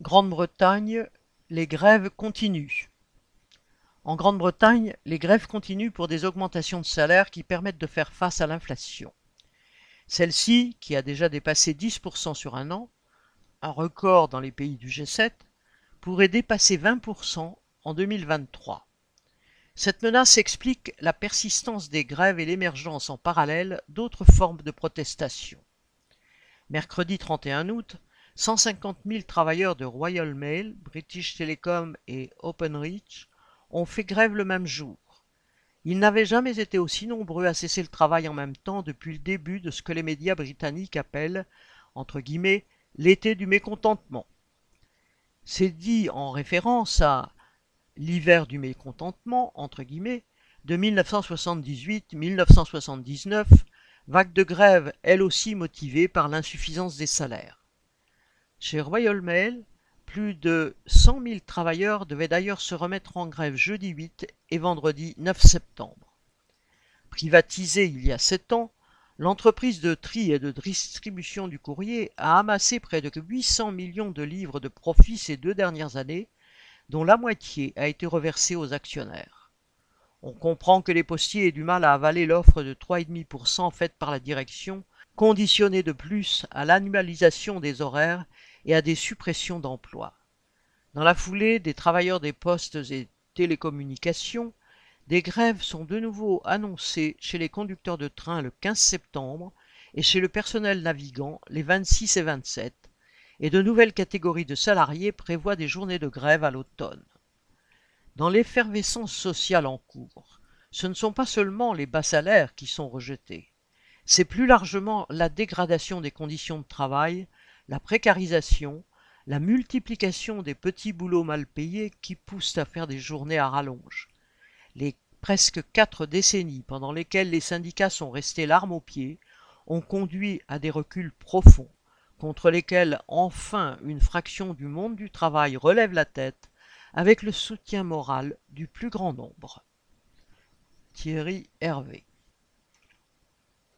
Grande-Bretagne, les grèves continuent. En Grande-Bretagne, les grèves continuent pour des augmentations de salaire qui permettent de faire face à l'inflation. Celle-ci, qui a déjà dépassé 10% sur un an, un record dans les pays du G7, pourrait dépasser 20% en 2023. Cette menace explique la persistance des grèves et l'émergence en parallèle d'autres formes de protestation. Mercredi 31 août, 150 000 travailleurs de Royal Mail, British Telecom et Openreach ont fait grève le même jour. Ils n'avaient jamais été aussi nombreux à cesser le travail en même temps depuis le début de ce que les médias britanniques appellent, entre guillemets, l'été du mécontentement. C'est dit en référence à l'hiver du mécontentement, entre guillemets, de 1978-1979, vague de grève elle aussi motivée par l'insuffisance des salaires. Chez Royal Mail, plus de 100 000 travailleurs devaient d'ailleurs se remettre en grève jeudi 8 et vendredi 9 septembre. Privatisée il y a sept ans, l'entreprise de tri et de distribution du courrier a amassé près de 800 millions de livres de profit ces deux dernières années dont la moitié a été reversée aux actionnaires. On comprend que les postiers aient du mal à avaler l'offre de 3,5% faite par la direction, conditionnée de plus à l'annualisation des horaires et à des suppressions d'emplois. Dans la foulée des travailleurs des postes et télécommunications, des grèves sont de nouveau annoncées chez les conducteurs de train le 15 septembre et chez le personnel navigant les 26 et 27, et de nouvelles catégories de salariés prévoient des journées de grève à l'automne. Dans l'effervescence sociale en cours, ce ne sont pas seulement les bas salaires qui sont rejetés, c'est plus largement la dégradation des conditions de travail, la précarisation, la multiplication des petits boulots mal payés qui poussent à faire des journées à rallonge. Les presque quatre décennies pendant lesquelles les syndicats sont restés l'arme au pied ont conduit à des reculs profonds contre lesquels enfin une fraction du monde du travail relève la tête avec le soutien moral du plus grand nombre. Thierry Hervé